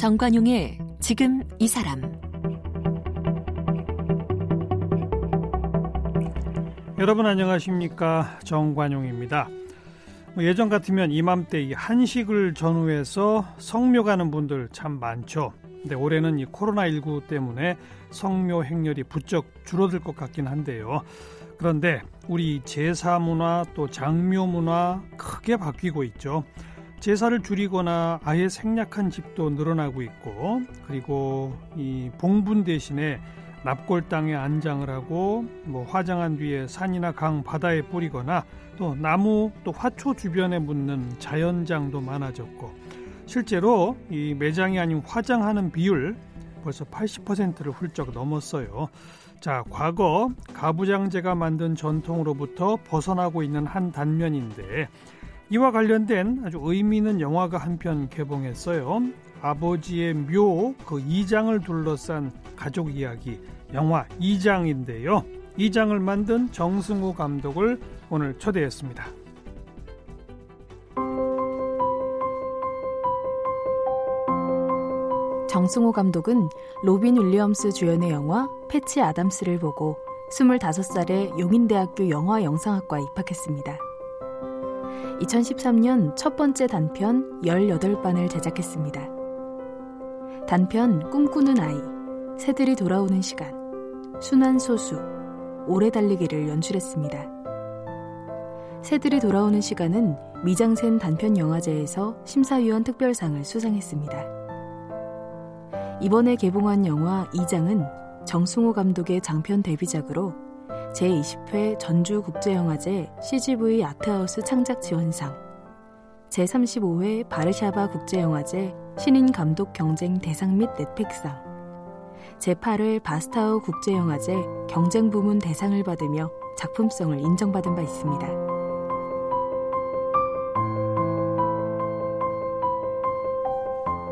정관용의 지금 이 사람 여러분 안녕하십니까 정관용입니다. 뭐 예전 같으면 이맘때 이 한식을 전후해서 성묘 가는 분들 참 많죠. 근데 올해는 이 코로나19 때문에 성묘 행렬이 부쩍 줄어들 것 같긴 한데요. 그런데 우리 제사 문화 또 장묘 문화 크게 바뀌고 있죠. 제사를 줄이거나 아예 생략한 집도 늘어나고 있고 그리고 이 봉분 대신에 납골 땅에 안장을 하고 뭐 화장한 뒤에 산이나 강 바다에 뿌리거나 또 나무 또 화초 주변에 묻는 자연장도 많아졌고 실제로 이 매장이 아닌 화장하는 비율 벌써 80%를 훌쩍 넘었어요. 자, 과거 가부장제가 만든 전통으로부터 벗어나고 있는 한 단면인데 이와 관련된 아주 의미 있는 영화가 한 편 개봉했어요. 아버지의 묘그 이장을 둘러싼 가족 이야기 영화 이장인데요. 이장을 만든 정승오 감독을 오늘 초대했습니다. 정승오 감독은 로빈 윌리엄스 주연의 영화 패치 아담스를 보고 25살에 용인대학교 영화 영상학과에 입학했습니다. 2013년 첫 번째 단편 18반을 제작했습니다. 단편 꿈꾸는 아이, 새들이 돌아오는 시간, 순환 소수, 오래 달리기를 연출했습니다. 새들이 돌아오는 시간은 미장센 단편 영화제에서 심사위원 특별상을 수상했습니다. 이번에 개봉한 영화 2장은 정승호 감독의 장편 데뷔작으로 제20회 전주국제영화제 CGV 아트하우스 창작 지원상, 제35회 바르샤바 국제영화제 신인 감독 경쟁 대상 및 넷픽상, 제8회 바스타우 국제영화제 경쟁 부문 대상을 받으며 작품성을 인정받은 바 있습니다.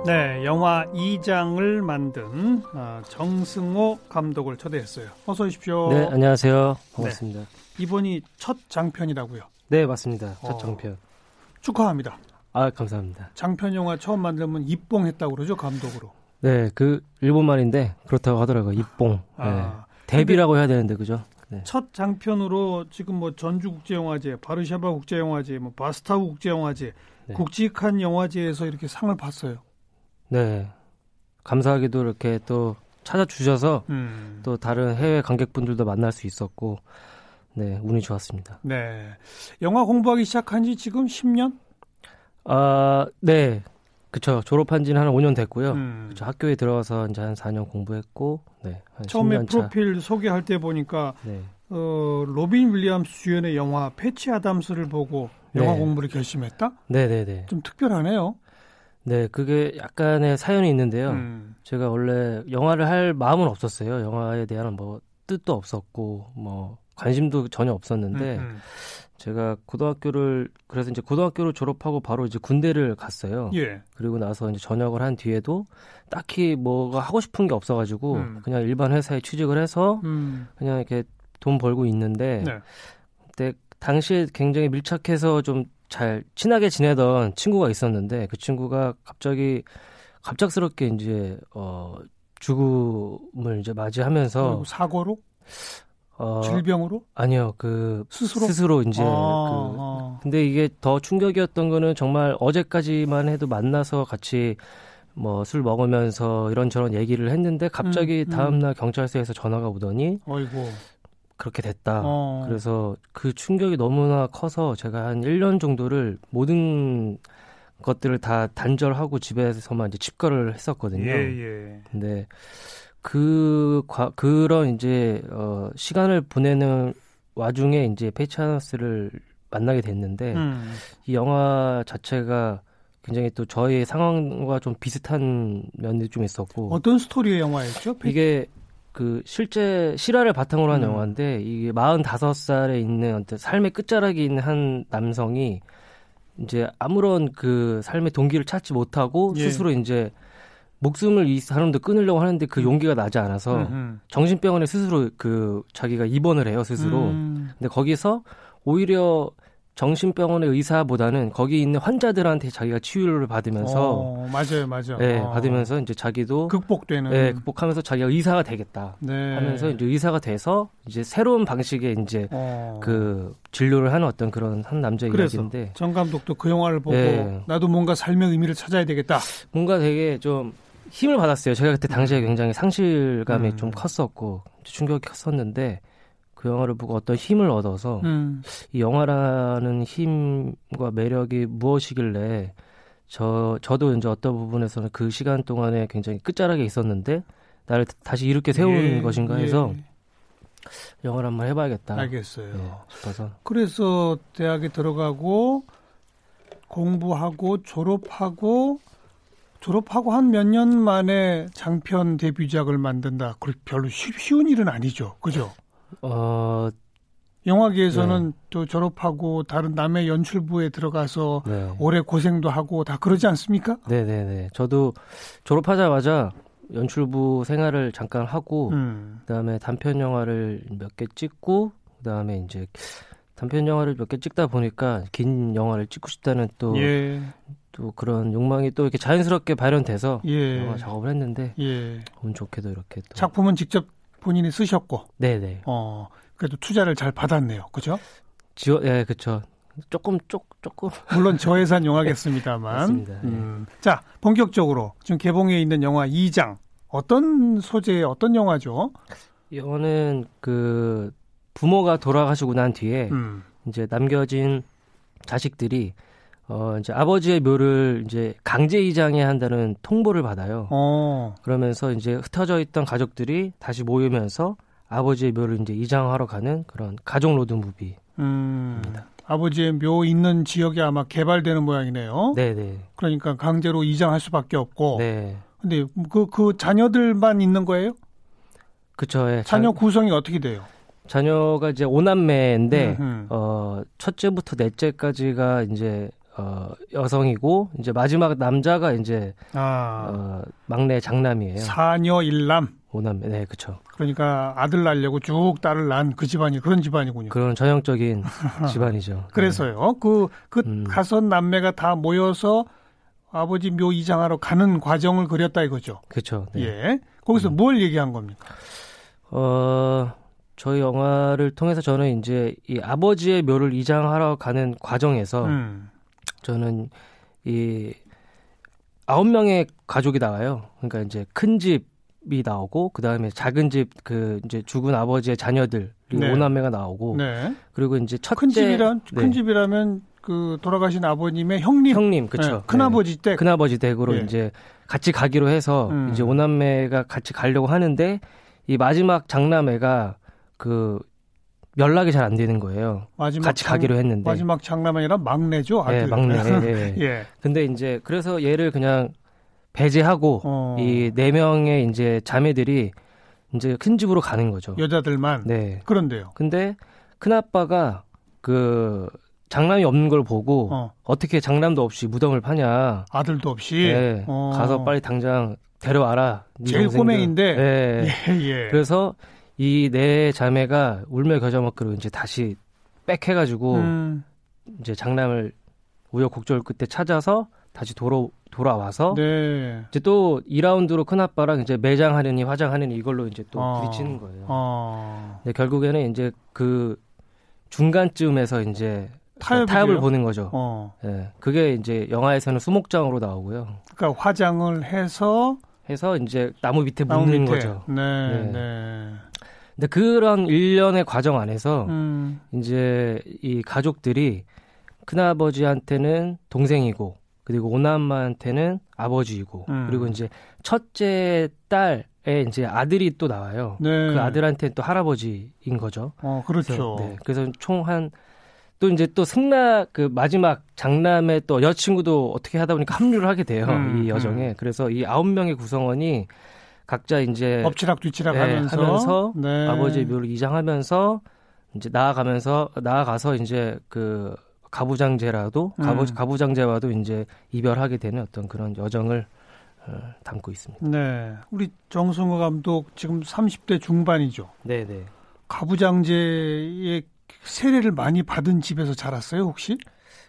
네, 영화 2장을 만든 어, 정승호 감독을 초대했어요. 어서 오십시오. 네, 안녕하세요. 반갑습니다. 네, 이번이 첫 장편이라고요? 네, 맞습니다. 첫 어, 장편. 축하합니다. 아, 감사합니다. 장편 영화 처음 만들면 입봉했다고 그러죠, 감독으로. 네, 그 일본 말인데 그렇다고 하더라고요. 입봉. 아, 네. 데뷔라고 해야 되는데 그죠? 네. 첫 장편으로 지금 뭐 전주국제영화제, 바르샤바 국제영화제, 뭐 바스타우 국제영화제, 네. 굵직한 영화제에서 이렇게 상을 받았어요. 네. 감사하게도 이렇게 또 찾아주셔서 음. 또 다른 해외 관객분들도 만날 수 있었고, 네, 운이 좋았습니다. 네. 영화 공부하기 시작한 지 지금 10년? 아, 네. 그쵸. 졸업한 지는 한 5년 됐고요. 음. 그쵸. 학교에 들어와서 이제 한 4년 공부했고, 네. 처음에 프로필 소개할 때 보니까, 네. 어, 로빈 윌리엄스 주연의 영화 패치 아담스를 보고 영화 네. 공부를 결심했다? 네네네. 네, 네. 좀 특별하네요. 네, 그게 약간의 사연이 있는데요. 음. 제가 원래 영화를 할 마음은 없었어요. 영화에 대한 뭐 뜻도 없었고 뭐 관심도 전혀 없었는데 음, 음. 제가 고등학교를 그래서 이제 고등학교를 졸업하고 바로 이제 군대를 갔어요. 예. 그리고 나서 이제 전역을 한 뒤에도 딱히 뭐가 하고 싶은 게 없어가지고 음. 그냥 일반 회사에 취직을 해서 음. 그냥 이렇게 돈 벌고 있는데 네. 그때 당시에 굉장히 밀착해서 좀 잘 친하게 지내던 친구가 있었는데 그 친구가 갑자기 갑작스럽게 이제 어 죽음을 이제 맞이하면서 사고로 어, 질병으로? 아니요, 그 스스로 스스로 이제 아, 그 아. 근데 이게 더 충격이었던 거는 정말 어제까지만 해도 만나서 같이 뭐 술 먹으면서 이런저런 얘기를 했는데 갑자기 음, 음. 다음날 경찰서에서 전화가 오더니 어이고 그렇게 됐다. 어. 그래서 그 충격이 너무나 커서 제가 한 1년 정도를 모든 것들을 다 단절하고 집에서만 이제 집거를 했었거든요. 예, 예. 근데 그 과, 그런 이제 어 시간을 보내는 와중에 이제 페이차너스를 만나게 됐는데 음. 이 영화 자체가 굉장히 또 저의 상황과 좀 비슷한 면이 좀 있었고 어떤 스토리의 영화였죠? 이게 그 실제 실화를 바탕으로 한 음. 영화인데 이게 45살에 있는 어떤 삶의 끝자락에 있는 한 남성이 이제 아무런 그 삶의 동기를 찾지 못하고 예. 스스로 이제 목숨을 이 사람도 끊으려고 하는데 그 음. 용기가 나지 않아서 음흠. 정신병원에 스스로 그 자기가 입원을 해요 스스로. 음. 근데 거기서 오히려 정신병원의 의사보다는 거기 있는 환자들한테 자기가 치유를 받으면서 어, 맞아요, 맞아요. 네, 어. 받으면서 이제 자기도 극복되는 네, 극복하면서 자기가 의사가 되겠다 네. 하면서 이제 의사가 돼서 이제 새로운 방식의 이제 어. 그 진료를 하는 어떤 그런 한 남자 이야기인데 정 감독도 그 영화를 보고 네. 나도 뭔가 삶의 의미를 찾아야 되겠다. 뭔가 되게 좀 힘을 받았어요. 제가 그때 당시에 굉장히 상실감이 음. 좀 컸었고 충격이 컸었는데 그 영화를 보고 어떤 힘을 얻어서 음. 이 영화라는 힘과 매력이 무엇이길래 저 저도 이제 어떤 부분에서는 그 시간 동안에 굉장히 끝자락에 있었는데 나를 다시 이렇게 세운 예, 것인가 예. 해서 영화를 한번 해봐야겠다 알겠어요. 예, 싶어서 그래서 대학에 들어가고 공부하고 졸업하고 졸업하고 한 몇 년 만에 장편 데뷔작을 만든다. 그 별로 쉬, 쉬운 일은 아니죠. 그죠? 어 영화계에서는 네. 또 졸업하고 다른 남의 연출부에 들어가서 네. 오래 고생도 하고 다 그러지 않습니까? 네네네 저도 졸업하자마자 연출부 생활을 잠깐 하고 음. 그다음에 단편 영화를 몇 개 찍고 그다음에 이제 단편 영화를 몇 개 찍다 보니까 긴 영화를 찍고 싶다는 또또 예. 그런 욕망이 또 이렇게 자연스럽게 발현돼서 예. 영화 작업을 했는데 예. 운 좋게도 이렇게 또 작품은 직접 본인이 쓰셨고 네네 어 그래도 투자를 잘 받았네요. 그죠? 지원 예 그쵸 조금 쪽 조금 물론 저예산 영화겠습니다만. 맞습니다. 예. 음. 자, 본격적으로 지금 개봉해 있는 영화 2장. 어떤 소재의 어떤 영화죠? 이거는 그 부모가 돌아가시고 난 뒤에 음. 이제 남겨진 자식들이 어 이제 아버지의 묘를 이제 강제 이장해야 한다는 통보를 받아요. 어. 그러면서 이제 흩어져 있던 가족들이 다시 모이면서 아버지의 묘를 이제 이장하러 가는 그런 가족 로드 무비. 음. 아버지의 묘 있는 지역이 아마 개발되는 모양이네요. 네네. 그러니까 강제로 이장할 수밖에 없고. 네. 근데 그, 그 자녀들만 있는 거예요? 그쵸. 예. 자녀 자, 구성이 어떻게 돼요? 자녀가 이제 오남매인데 음, 어 첫째부터 넷째까지가 이제 어 여성이고 이제 마지막 남자가 이제 아. 어 막내 장남이에요. 사녀 일남. 오남매. 네, 그쵸. 그러니까 아들 낳으려고 쭉 딸을 낳은 그 집안이 그런 집안이군요. 그런 전형적인 집안이죠. 그래서요. 그, 그 음. 가섯 남매가 다 모여서 아버지 묘 이장하러 가는 과정을 그렸다 이거죠. 네. 그쵸. 네. 예. 거기서 뭘 얘기한 겁니까? 어, 저희 영화를 통해서 저는 이제 이 아버지의 묘를 이장하러 가는 과정에서 음. 저는 이 아홉 명의 가족이 나와요. 그러니까 이제 큰 집이 나오고 그 다음에 작은 집 그 이제 죽은 아버지의 자녀들 그리고 네. 오남매가 나오고 네. 그리고 이제 첫째 큰 집이란 네. 큰 집이라면 그 돌아가신 아버님의 형님, 형님 그쵸 네, 큰 아버지 댁. 큰아버지 댁으로 예. 이제 같이 가기로 해서 음. 이제 오남매가 같이 가려고 하는데 이 마지막 장남애가 그 연락이 잘 안 되는 거예요. 같이 장- 가기로 했는데. 마지막 장남 아니라 막내죠. 아들. 예, 막내. 예. 예. 근데 이제 그래서 얘를 그냥 배제하고 어, 이네 명의 이제 자매들이 이제 큰 집으로 가는 거죠. 여자들만. 네. 그런데요. 근데 큰 아빠가 그 장남이 없는 걸 보고 어, 어. 떻게 장남도 없이 무덤을 파냐. 아들도 없이. 네. 어. 가서 빨리 당장 데려와라. 네 제일 동생들. 꼬맹인데. 네. 예, 예. 그래서 이네 자매가 울며 겨자 먹기로 이제 다시 빽해가지고 음, 이제 장남을 우여곡절 끝에 찾아서 다시 돌아 돌아와서 네. 이제 또 2라운드로 큰 아빠랑 이제 매장하느니 화장하느니 이걸로 이제 또 어. 부딪히는 거예요. 어. 근데 결국에는 이제 그 중간쯤에서 이제 타협이 타협을? 보는 거죠. 어. 예. 그게 이제 영화에서는 수목장으로 나오고요. 그러니까 화장을 해서 해서 이제 나무 밑에 나무 묻는 밑에. 거죠. 네, 네. 네. 근데 그런 일련의 과정 안에서 음, 이제 이 가족들이 큰아버지한테는 동생이고 그리고 오남마한테는 아버지이고 음. 그리고 이제 첫째 딸의 이제 아들이 또 나와요. 네. 그 아들한테는 또 할아버지인 거죠. 어, 그렇죠. 네, 그래서 총 한 또 이제 또 승낙 그 마지막 장남의 또 여친구도 어떻게 하다 보니까 합류를 하게 돼요 음, 이 여정에. 그래서 이 아홉 명의 구성원이 각자 이제 엎치락 뒤치락 네, 하면서, 하면서 네. 아버지의 묘를 이장하면서 이제 나아가면서 나아가서 이제 그 가부장제라도 음. 가부, 가부장제와도 이제 이별하게 되는 어떤 그런 여정을 어, 담고 있습니다. 네. 우리 정승호 감독 지금 30대 중반이죠. 네, 네. 가부장제의 세례를 많이 받은 집에서 자랐어요, 혹시?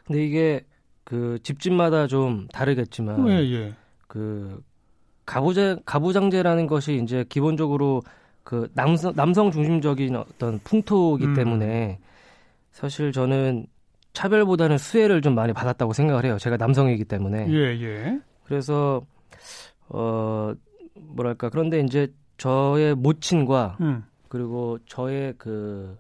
근데 이게 그 집집마다 좀 다르겠지만 예, 예. 그 가부장 가부장제라는 것이 이제 기본적으로 그 남성 남성 중심적인 어떤 풍토이기 음. 때문에 사실 저는 차별보다는 수혜를 좀 많이 받았다고 생각을 해요. 제가 남성이기 때문에. 예, 예. 그래서 어 뭐랄까 그런데 이제 저의 모친과 음. 그리고 저의 그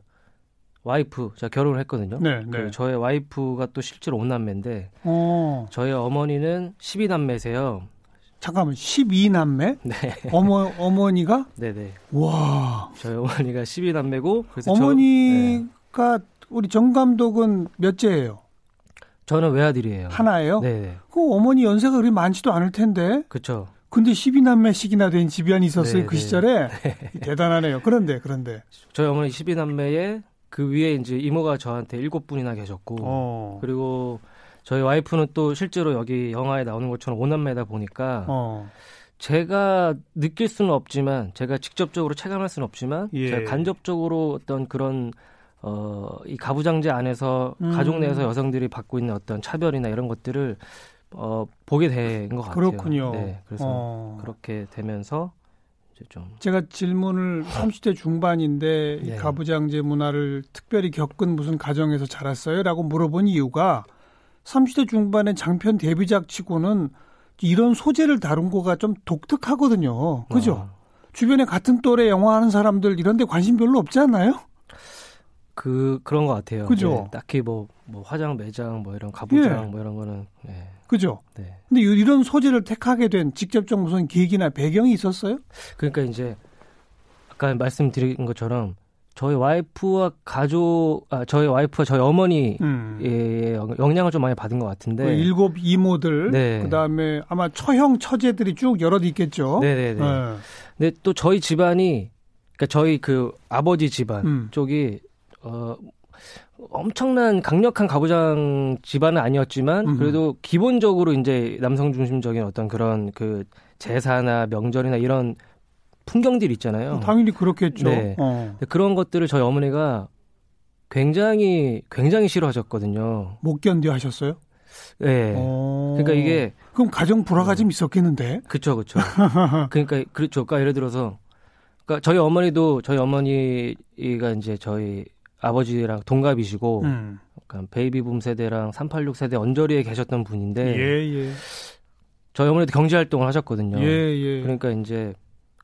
와이프 제가 결혼을 했거든요. 네, 그 네. 저의 와이프가 또 실제로 오남매인데 어. 저희 어머니는 12남매세요. 잠깐만 12남매? 네. 어머 어머니가? 네, 네. 와. 저희 어머니가 12남매고 그래서 어머니가 네. 우리 정 감독은 몇째예요? 저는 외아들이에요. 하나예요? 네. 그 어머니 연세가 그리 많지도 않을 텐데. 그렇죠. 근데 12남매씩이나 된 집안이 있었어요. 네, 그 네. 시절에. 네. 대단하네요. 그런데 그런데 저희 어머니 12남매에 그 위에 이제 이모가 저한테 일곱 분이나 계셨고 어. 그리고 저희 와이프는 또 실제로 여기 영화에 나오는 것처럼 오남매다 보니까 어. 제가 느낄 수는 없지만 제가 직접적으로 체감할 수는 없지만 예. 제가 간접적으로 어떤 그런 어, 이 가부장제 안에서 음. 가족 내에서 여성들이 받고 있는 어떤 차별이나 이런 것들을 어, 보게 된 것 같아요. 그렇군요. 네, 그래서 어. 그렇게 되면서 좀 제가 질문을 30대 중반인데 네. 가부장제 문화를 특별히 겪은 무슨 가정에서 자랐어요?라고 물어본 이유가 30대 중반의 장편 데뷔작 치고는 이런 소재를 다룬 거가 좀 독특하거든요. 그죠? 어. 주변에 같은 또래 영화 하는 사람들 이런 데 관심 별로 없지 않나요? 그 그런 것 같아요. 그죠? 네, 딱히 뭐, 뭐 화장 매장 뭐 이런 가부장 예. 뭐 이런 거는 네. 그죠? 네. 근데 이런 소재를 택하게 된 직접적 무슨 계기나 배경이 있었어요? 그러니까 이제 아까 말씀드린 것처럼 저희 와이프와 가족, 아, 저희 와이프와 저희 어머니의 음. 영향을 좀 많이 받은 것 같은데. 그 일곱 이모들, 네. 그 다음에 아마 처형 처제들이 쭉 여럿 있겠죠. 네네네. 네. 근데 또 저희 집안이, 그러니까 저희 그 아버지 집안 음. 쪽이 어 엄청난 강력한 가부장 집안은 아니었지만 그래도 기본적으로 이제 남성 중심적인 어떤 그런 그 제사나 명절이나 이런 풍경들 있잖아요. 어, 당연히 그렇겠죠. 네. 어. 그런 것들을 저희 어머니가 굉장히 굉장히 싫어하셨거든요. 못 견뎌 하셨어요? 네. 어... 그러니까 이게 그럼 가정 불화가 좀 있었겠는데. 그렇죠, 그렇죠. 그러니까 그렇죠. 그러니까 예를 들어서 그러니까 저희 어머니도 저희 어머니가 이제 저희 아버지랑 동갑이시고 음. 약간 베이비붐 세대랑 386 세대 언저리에 계셨던 분인데 예, 예. 저희 어머니도 경제 활동을 하셨거든요. 예, 예. 그러니까 이제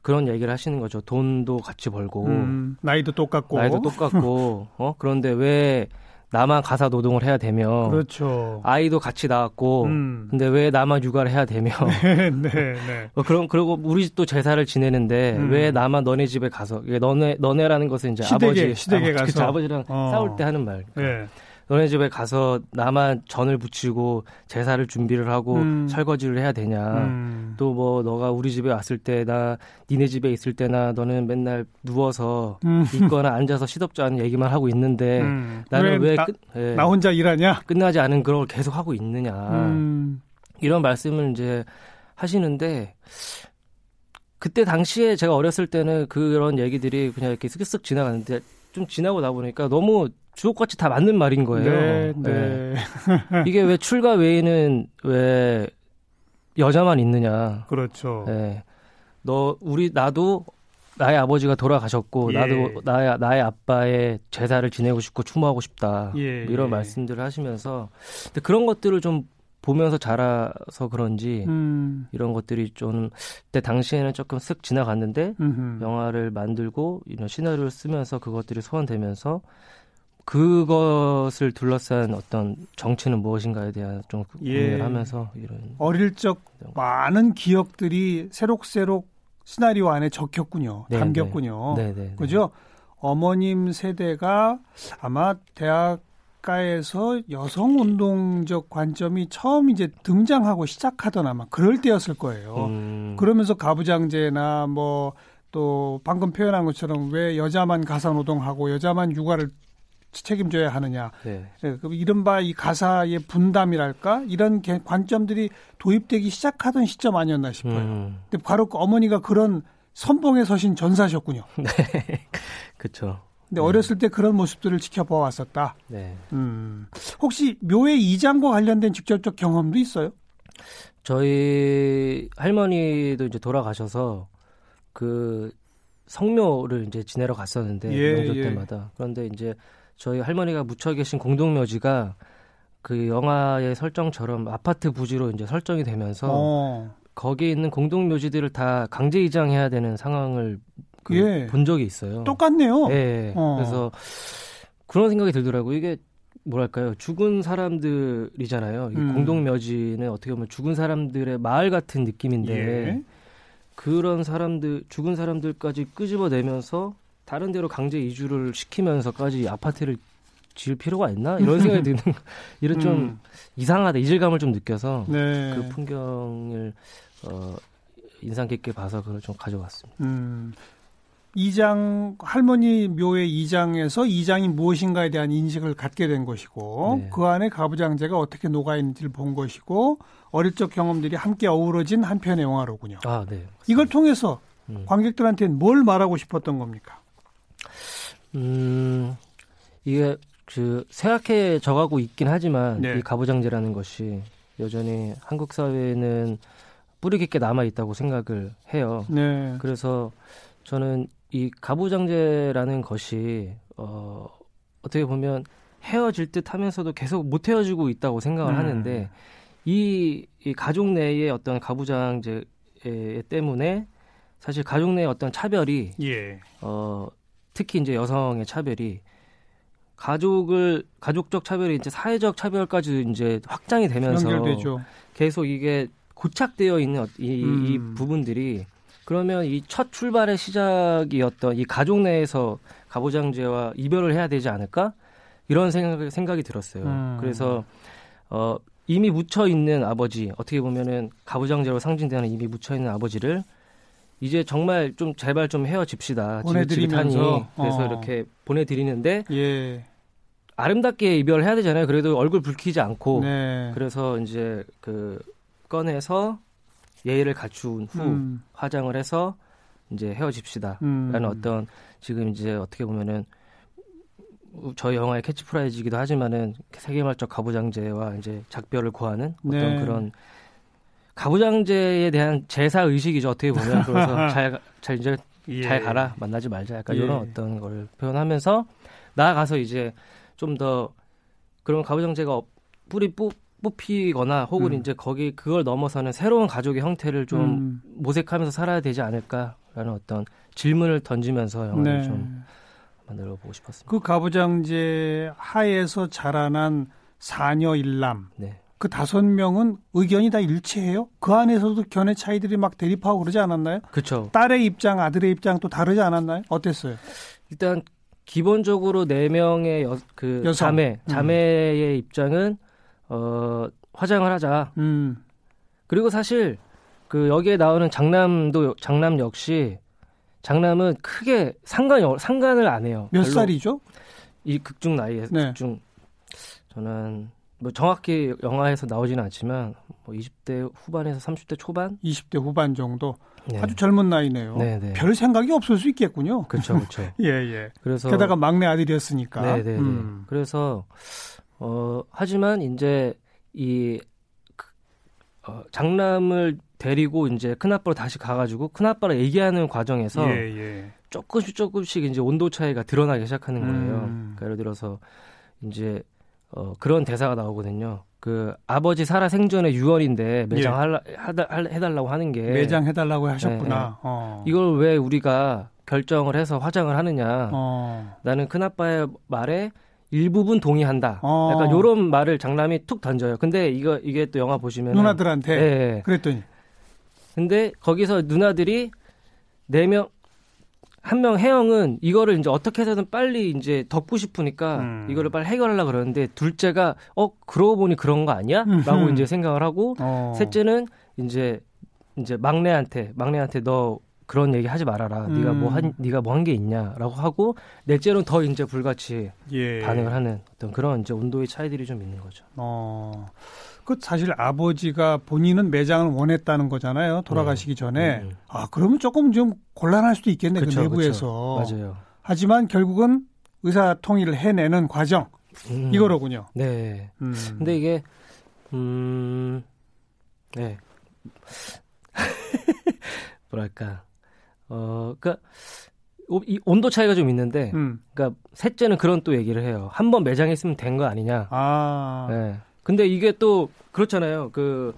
그런 얘기를 하시는 거죠. 돈도 같이 벌고 음, 나이도 똑같고 나이도 똑같고 어 그런데 왜 나만 가사 노동을 해야 되며 그렇죠. 아이도 같이 낳았고 음. 근데 왜 나만 육아를 해야 되며 네, 네, 네. 어, 그럼 그리고 우리 집도 제사를 지내는데 음. 왜 나만 너네 집에 가서 너네 너네라는 것은 이제 시댁에, 아버지 시댁에 아버지, 가서 아버지랑 어. 싸울 때 하는 말. 네. 너네 집에 가서 나만 전을 붙이고 제사를 준비를 하고 음. 설거지를 해야 되냐. 음. 또뭐 너가 우리 집에 왔을 때나 니네 집에 있을 때나 너는 맨날 누워서 음. 있거나 앉아서 시덥지 않은 얘기만 하고 있는데 음. 나는 왜, 왜 나, 끝, 예, 나, 혼자 일하냐? 끝나지 않은 그런 걸 계속 하고 있느냐. 음. 이런 말씀을 이제 하시는데 그때 당시에 제가 어렸을 때는 그런 얘기들이 그냥 이렇게 쓱쓱 지나가는데 좀 지나고 나 보니까 너무 주옥같이 다 맞는 말인 거예요. 네, 네. 네. 이게 왜 출가 외에는 왜 여자만 있느냐. 그렇죠. 네. 너 우리 나도 나의 아버지가 돌아가셨고 예. 나도 나의 나의 아빠의 제사를 지내고 싶고 추모하고 싶다. 예, 이런 예. 말씀들을 하시면서 근데 그런 것들을 좀 보면서 자라서 그런지 음. 이런 것들이 좀 그때 당시에는 조금 쓱 지나갔는데 음흠. 영화를 만들고 이런 시나리오를 쓰면서 그것들이 소환되면서 그것을 둘러싼 어떤 정치는 무엇인가에 대한 좀 고민을 예. 하면서 이런 어릴 적 많은 기억들이 새록새록 시나리오 안에 적혔군요. 네, 담겼군요. 네, 네, 네. 그죠? 어머님 세대가 아마 대학 가에서 여성 운동적 관점이 처음 이제 등장하고 시작하던 아마 그럴 때였을 거예요. 음. 그러면서 가부장제나 뭐 또 방금 표현한 것처럼 왜 여자만 가사 노동하고 여자만 육아를 책임져야 하느냐. 네. 네, 이른바 이 가사의 분담이랄까 이런 관점들이 도입되기 시작하던 시점 아니었나 싶어요. 음. 근데 바로 그 어머니가 그런 선봉에 서신 전사셨군요. 네, 그렇죠. 근데 네. 어렸을 때 그런 모습들을 지켜봐 왔었다. 네. 음. 혹시 묘의 이장과 관련된 직접적 경험도 있어요? 저희 할머니도 이제 돌아가셔서 그 성묘를 이제 지내러 갔었는데 예, 명절 예. 때마다 그런데 이제 저희 할머니가 묻혀 계신 공동묘지가 그 영화의 설정처럼 아파트 부지로 이제 설정이 되면서 어. 거기에 있는 공동묘지들을 다 강제 이장해야 되는 상황을 그 예. 본 적이 있어요. 똑같네요. 예. 어. 그래서 그런 생각이 들더라고. 이게 뭐랄까요 죽은 사람들이잖아요. 음. 공동묘지는 어떻게 보면 죽은 사람들의 마을 같은 느낌인데 예. 그런 사람들 죽은 사람들까지 끄집어내면서 다른 데로 강제 이주를 시키면서까지 아파트를 지을 필요가 있나 이런 생각이 드는 이런 좀 음. 이상하다 이질감을 좀 느껴서 네. 그 풍경을 어, 인상 깊게 봐서 그걸 좀 가져왔습니다. 음. 이장 할머니 묘의 이장에서 이장이 무엇인가에 대한 인식을 갖게 된 것이고 네. 그 안에 가부장제가 어떻게 녹아 있는지를 본 것이고 어릴 적 경험들이 함께 어우러진 한 편의 영화로군요. 아, 네. 이걸 통해서 음. 관객들한테는 뭘 말하고 싶었던 겁니까? 음, 이게 그 쇠약해 져가고 있긴 하지만 네. 이 가부장제라는 것이 여전히 한국 사회에는 뿌리 깊게 남아 있다고 생각을 해요. 네. 그래서 저는 이 가부장제라는 것이 어 어떻게 보면 헤어질 듯 하면서도 계속 못 헤어지고 있다고 생각을 음. 하는데 이, 이 가족 내의 어떤 가부장제 때문에 사실 가족 내의 어떤 차별이 예. 어 특히 이제 여성의 차별이 가족을 가족적 차별이 이제 사회적 차별까지 이제 확장이 되면서 연결되죠. 계속 이게 고착되어 있는 이, 음. 이 부분들이 그러면 이 첫 출발의 시작이었던 이 가족 내에서 가부장제와 이별을 해야 되지 않을까? 이런 생각, 생각이 들었어요. 음. 그래서, 어, 이미 묻혀 있는 아버지, 어떻게 보면은 가부장제로 상징되는 이미 묻혀 있는 아버지를 이제 정말 좀 제발 좀 헤어집시다. 보내드리면서 그래서 어. 이렇게 보내드리는데 예. 아름답게 이별해야 되잖아요. 그래도 얼굴 붉히지 않고 네. 그래서 이제 그 꺼내서 예의를 갖춘 후 음. 화장을 해서 이제 헤어집시다라는 음. 어떤 지금 이제 어떻게 보면은 저희 영화의 캐치프레이즈이기도 하지만은 세기말적 가부장제와 이제 작별을 고하는 어떤 네. 그런 가부장제에 대한 제사 의식이죠 어떻게 보면 그래서 잘, 잘 이제 예. 잘 가라 만나지 말자 약간 예. 이런 어떤 걸 표현하면서 나아가서 이제 좀 더 그런 가부장제가 뿌리 뿌 뽑히거나 혹은 음. 이제 거기 그걸 넘어서는 새로운 가족의 형태를 좀 음. 모색하면서 살아야 되지 않을까라는 어떤 질문을 던지면서 영화를 네. 좀 만들어 보고 싶었습니다. 그 가부장제 하에서 자라난 사녀 일남 네. 그 다섯 명은 의견이 다 일치해요? 그 안에서도 견해 차이들이 막 대립하고 그러지 않았나요? 그렇죠. 딸의 입장, 아들의 입장 또 다르지 않았나요? 어땠어요? 일단 기본적으로 네 명의 여, 그 여성. 자매, 음. 자매의 음. 입장은 어, 화장을 하자. 음. 그리고 사실 그 여기에 나오는 장남도 장남 역시 장남은 크게 상관 상관을 안 해요. 몇 살이죠? 이 극중 나이에 네. 극중 저는 뭐 정확히 영화에서 나오지는 않지만 뭐 20대 후반에서 30대 초반? 20대 후반 정도. 네. 아주 젊은 나이네요. 네네. 네. 별 생각이 없을 수 있겠군요. 그렇죠, 그렇죠. 예, 예. 그래서 게다가 막내 아들이었으니까. 네, 네, 네. 음. 그래서 어, 하지만 이제 이 그, 어, 장남을 데리고 이제 큰아빠로 다시 가가지고 큰아빠랑 얘기하는 과정에서 예, 예. 조금씩 조금씩 이제 온도 차이가 드러나기 시작하는 거예요. 음. 그러니까 예를 들어서 이제 어, 그런 대사가 나오거든요. 그 아버지 살아 생전에 유언인데 매장 예. 할라, 하다, 해달라고 하는 게 매장 해달라고 하셨구나. 네, 네. 어. 이걸 왜 우리가 결정을 해서 화장을 하느냐. 어. 나는 큰아빠의 말에 일부분 동의한다. 어. 약간 요런 말을 장남이 툭 던져요. 근데 이거 이게 또 영화 보시면 누나들한테 네. 그랬더니 근데 거기서 누나들이 네 명 한명 혜영은 이거를 이제 어떻게 해서든 빨리 이제 덮고 싶으니까 음. 이거를 빨리 해결하려 그러는데 둘째가 어 그러고 보니 그런 거 아니야?라고 이제 생각을 하고 어. 셋째는 이제 이제 막내한테 막내한테 너 그런 얘기 하지 말아라. 음. 네가 뭐 한 네가 뭐 한 게 있냐라고 하고 넷째는 더 이제 불같이 예. 반응을 하는 어떤 그런 이제 온도의 차이들이 좀 있는 거죠. 어. 그 사실 아버지가 본인은 매장을 원했다는 거잖아요. 돌아가시기 네. 전에. 음. 아, 그러면 조금 좀 곤란할 수도 있겠네. 그 그쵸, 그 내부에서. 그쵸. 맞아요. 하지만 결국은 의사 통일을 해내는 과정 음. 이거로군요. 네. 음. 근데 이게 음. 네. 뭐랄까. 어, 그니까, 이 온도 차이가 좀 있는데, 음. 그니까, 셋째는 그런 또 얘기를 해요. 한 번 매장에 있으면 된 거 아니냐. 아. 네. 근데 이게 또, 그렇잖아요. 그,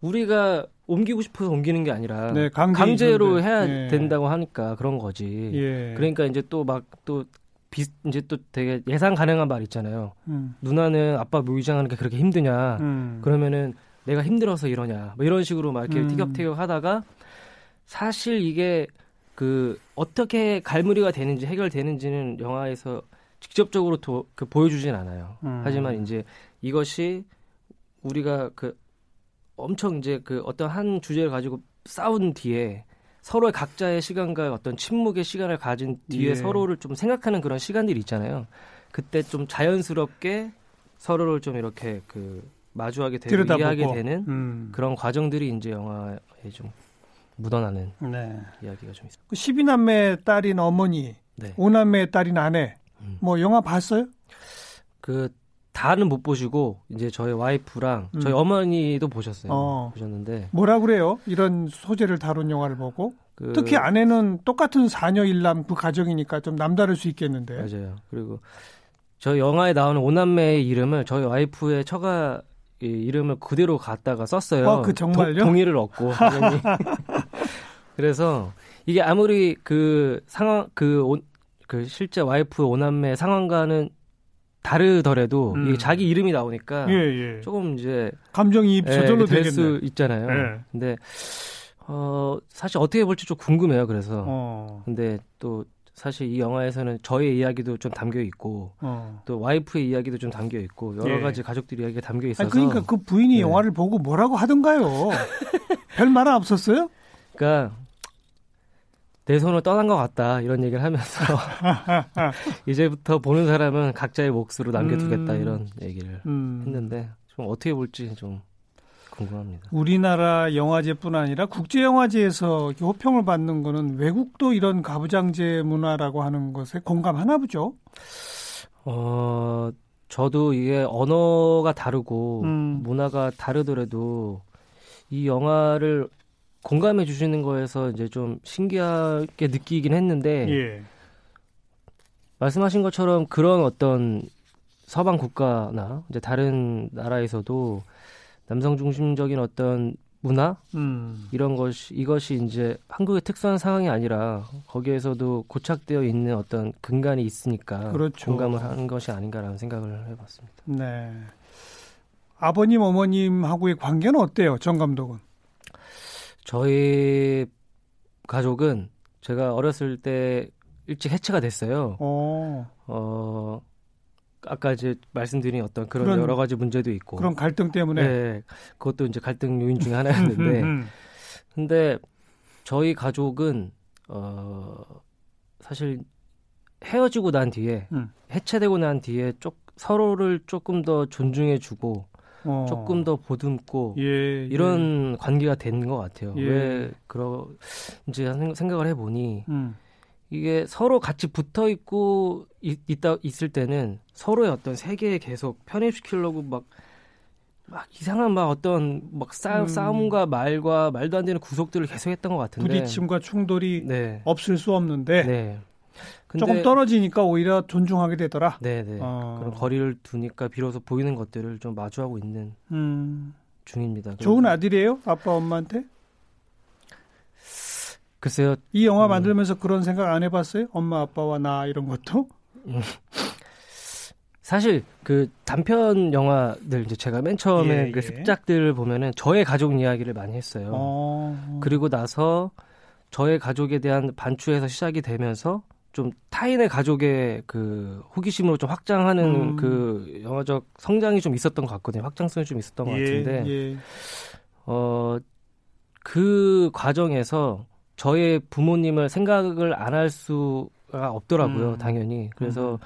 우리가 옮기고 싶어서 옮기는 게 아니라, 네, 강제 로 해야 네. 된다고 하니까 그런 거지. 예. 그러니까 이제 또 막, 또, 비, 이제 또 되게 예상 가능한 말 있잖아요. 음. 누나는 아빠 묘이장하는 게 그렇게 힘드냐. 음. 그러면은 내가 힘들어서 이러냐. 뭐 이런 식으로 막 이렇게 음. 티격태격 하다가 사실 이게 그 어떻게 갈무리가 되는지 해결되는지는 영화에서 직접적으로 도, 그 보여주진 않아요. 음. 하지만 이제 이것이 우리가 그 엄청 이제 그 어떤 한 주제를 가지고 싸운 뒤에 서로의 각자의 시간과 어떤 침묵의 시간을 가진 뒤에 예. 서로를 좀 생각하는 그런 시간들이 있잖아요. 그때 좀 자연스럽게 서로를 좀 이렇게 그 마주하게 되고 이해하게 되는 음. 그런 과정들이 이제 영화에 좀 묻어나는 네. 이야기가 좀 있어요. 그 12남매 딸인 어머니, 네. 5남매 딸인 아내, 음. 뭐 영화 봤어요? 그 다는 못 보시고 이제 저희 와이프랑 음. 저희 어머니도 보셨어요. 어. 보셨는데 뭐라 그래요? 이런 소재를 다룬 영화를 보고 그... 특히 아내는 똑같은 사녀 일남 그 가정이니까 좀 남다를 수 있겠는데. 맞아요. 그리고 저 영화에 나오는 오남매의 이름을 저희 와이프의 처가 이름을 그대로 갖다가 썼어요. 어, 그 정말요? 도, 동의를 얻고. 그래서 이게 아무리 그 상황 그, 오, 그 실제 와이프 오남매 상황과는 다르더라도 음. 이게 자기 이름이 나오니까 예, 예. 조금 이제 감정이입 예, 저절로 될수 있잖아요. 예. 근데 어 사실 어떻게 볼지 좀 궁금해요. 그래서 어. 근데 또 사실 이 영화에서는 저의 이야기도 좀 담겨 있고 어. 또 와이프의 이야기도 좀 담겨 있고 여러 예. 가지 가족들 이야기가 담겨 있어서 아니, 그러니까 그 부인이 네. 영화를 보고 뭐라고 하던가요? 별말 없었어요? 그러니까 내 손을 떠난 것 같다 이런 얘기를 하면서 이제부터 보는 사람은 각자의 몫으로 남겨두겠다 음. 이런 얘기를 음. 했는데 좀 어떻게 볼지 좀 궁금합니다. 우리나라 영화제뿐 아니라 국제 영화제에서 호평을 받는 거는 외국도 이런 가부장제 문화라고 하는 것에 공감하나 보죠. 어 저도 이게 언어가 다르고 음. 문화가 다르더라도 이 영화를 공감해 주시는 거에서 이제 좀 신기하게 느끼긴 했는데 예. 말씀하신 것처럼 그런 어떤 서방 국가나 이제 다른 나라에서도 남성 중심적인 어떤 문화 음. 이런 것이 이것이 이제 한국의 특수한 상황이 아니라 거기에서도 고착되어 있는 어떤 근간이 있으니까 그렇죠. 공감을 하는 것이 아닌가라는 생각을 해봤습니다. 네. 아버님 어머님하고의 관계는 어때요, 정 감독은? 저희 가족은 제가 어렸을 때 일찍 해체가 됐어요. 어, 어 아까 이제 말씀드린 어떤 그런, 그런, 여러 가지 문제도 있고 그런 갈등 때문에 네, 그것도 이제 갈등 요인 중에 하나였는데 음, 음, 음. 근데 저희 가족은 어 사실 헤어지고 난 뒤에 음. 해체되고 난 뒤에 쪽 서로를 조금 더 존중해주고 어. 조금 더 보듬고 예, 예. 이런 예. 관계가 된 것 같아요. 예. 왜 그러 이제 생각을 해보니 음. 이게 서로 같이 붙어 있고 있, 있다 있을 때는 서로의 어떤 세계에 계속 편입시키려고 막. 막 이상한 막 어떤 막 싸, 음. 싸움과 말과 말도 안 되는 구속들을 계속했던 것 같은데 부딪힘과 충돌이 네. 없을 수 없는데 네. 조금 떨어지니까 오히려 존중하게 되더라. 네네. 어. 그런 거리를 두니까 비로소 보이는 것들을 좀 마주하고 있는 음. 중입니다. 좋은 아들이에요? 아빠 엄마한테? 글쎄요. 이 영화 음. 만들면서 음. 그런 생각 안 해봤어요? 엄마 아빠와 나 이런 것도? 음. 사실 그 단편 영화들 이제 제가 맨 처음에 예, 그 예. 습작들을 보면은 저의 가족 이야기를 많이 했어요. 어. 그리고 나서 저의 가족에 대한 반추에서 시작이 되면서 좀 타인의 가족의 그 호기심으로 좀 확장하는 음. 그 영화적 성장이 좀 있었던 것 같거든요. 확장성이 좀 있었던 것 예, 같은데, 예. 어, 그 과정에서 저의 부모님을 생각을 안 할 수가 없더라고요, 음. 당연히. 그래서 음.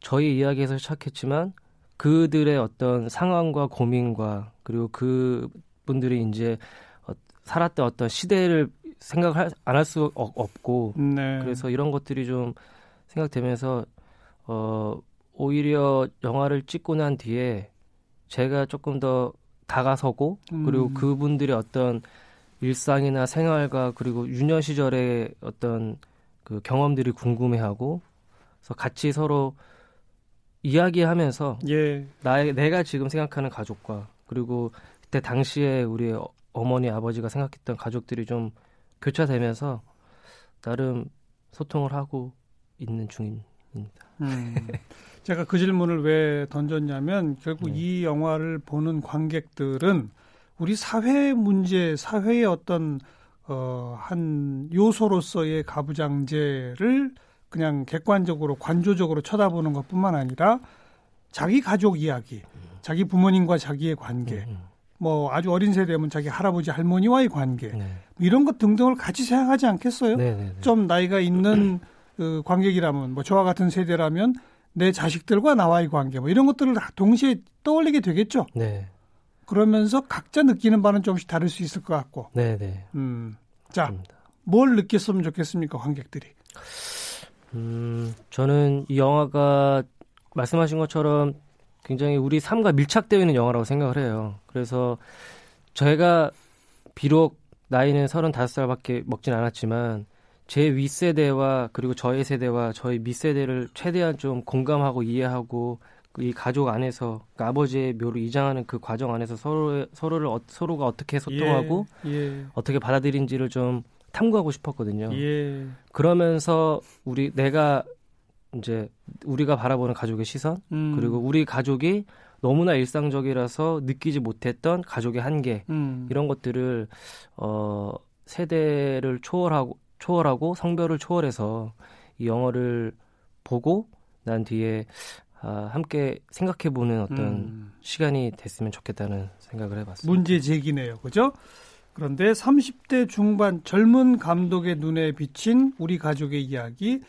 저희 이야기에서 시작했지만 그들의 어떤 상황과 고민과 그리고 그 분들이 이제 어, 살았던 어떤 시대를 생각을 안 할 수 없고 네. 그래서 이런 것들이 좀 생각되면서 어, 오히려 영화를 찍고 난 뒤에 제가 조금 더 다가서고 음. 그리고 그분들의 어떤 일상이나 생활과 그리고 유년 시절의 어떤 그 경험들이 궁금해하고 그래서 같이 서로 이야기하면서 예. 나의 내가 지금 생각하는 가족과 그리고 그때 당시에 우리 어머니 아버지가 생각했던 가족들이 좀 교차되면서 나름 소통을 하고 있는 중입니다. 음, 제가 그 질문을 왜 던졌냐면 결국 네. 이 영화를 보는 관객들은 우리 사회 문제, 사회의 어떤 어, 한 요소로서의 가부장제를 그냥 객관적으로 관조적으로 쳐다보는 것뿐만 아니라 자기 가족 이야기, 자기 부모님과 자기의 관계, 음, 음. 뭐 아주 어린 세대면 자기 할아버지 할머니와의 관계 네. 뭐 이런 것 등등을 같이 생각하지 않겠어요? 네, 네, 네. 좀 나이가 있는 그 관객이라면 뭐 저와 같은 세대라면 내 자식들과 나와의 관계 뭐 이런 것들을 동시에 떠올리게 되겠죠. 네. 그러면서 각자 느끼는 바는 조금씩 다를 수 있을 것 같고. 네, 네. 음. 자, 맞습니다. 뭘 느꼈으면 좋겠습니까, 관객들이? 음, 저는 이 영화가 말씀하신 것처럼 굉장히 우리 삶과 밀착되어 있는 영화라고 생각을 해요. 그래서 저희가 비록 나이는 35살밖에 먹진 않았지만 제 윗세대와 그리고 저희 세대와 저희 밑세대를 최대한 좀 공감하고 이해하고 이 가족 안에서 그 아버지의 묘를 이장하는 그 과정 안에서 서로 서로를 어, 서로가 어떻게 소통하고 예, 예. 어떻게 받아들인지를 좀 탐구하고 싶었거든요. 예. 그러면서 우리 내가 이제 우리가 바라보는 가족의 시선 음. 그리고 우리 가족이 너무나 일상적이라서 느끼지 못했던 가족의 한계 음. 이런 것들을 어 세대를 초월하고 초월하고 성별을 초월해서 이 영화를 보고 난 뒤에 아, 함께 생각해보는 어떤 음. 시간이 됐으면 좋겠다는 생각을 해봤습니다. 문제 제기네요, 그죠? 그런데 30대 중반 젊은 감독의 눈에 비친 우리 가족의 이야기,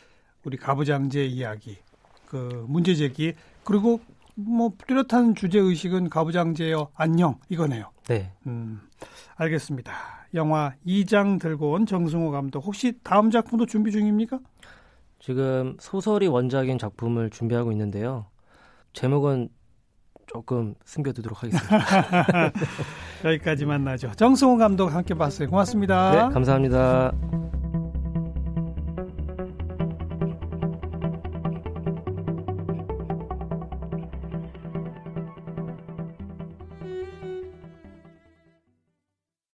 우리 가부장제의 이야기, 그 문제 제기, 그리고 뭐 뚜렷한 주제 의식은 가부장제여 안녕 이거네요. 네. 음, 알겠습니다. 영화 2장 들고 온 정승호 감독 혹시 다음 작품도 준비 중입니까? 지금 소설이 원작인 작품을 준비하고 있는데요. 제목은 조금 숨겨두도록 하겠습니다. 여기까지 만나죠. 정승호 감독 함께 봤어요. 고맙습니다. 네, 감사합니다.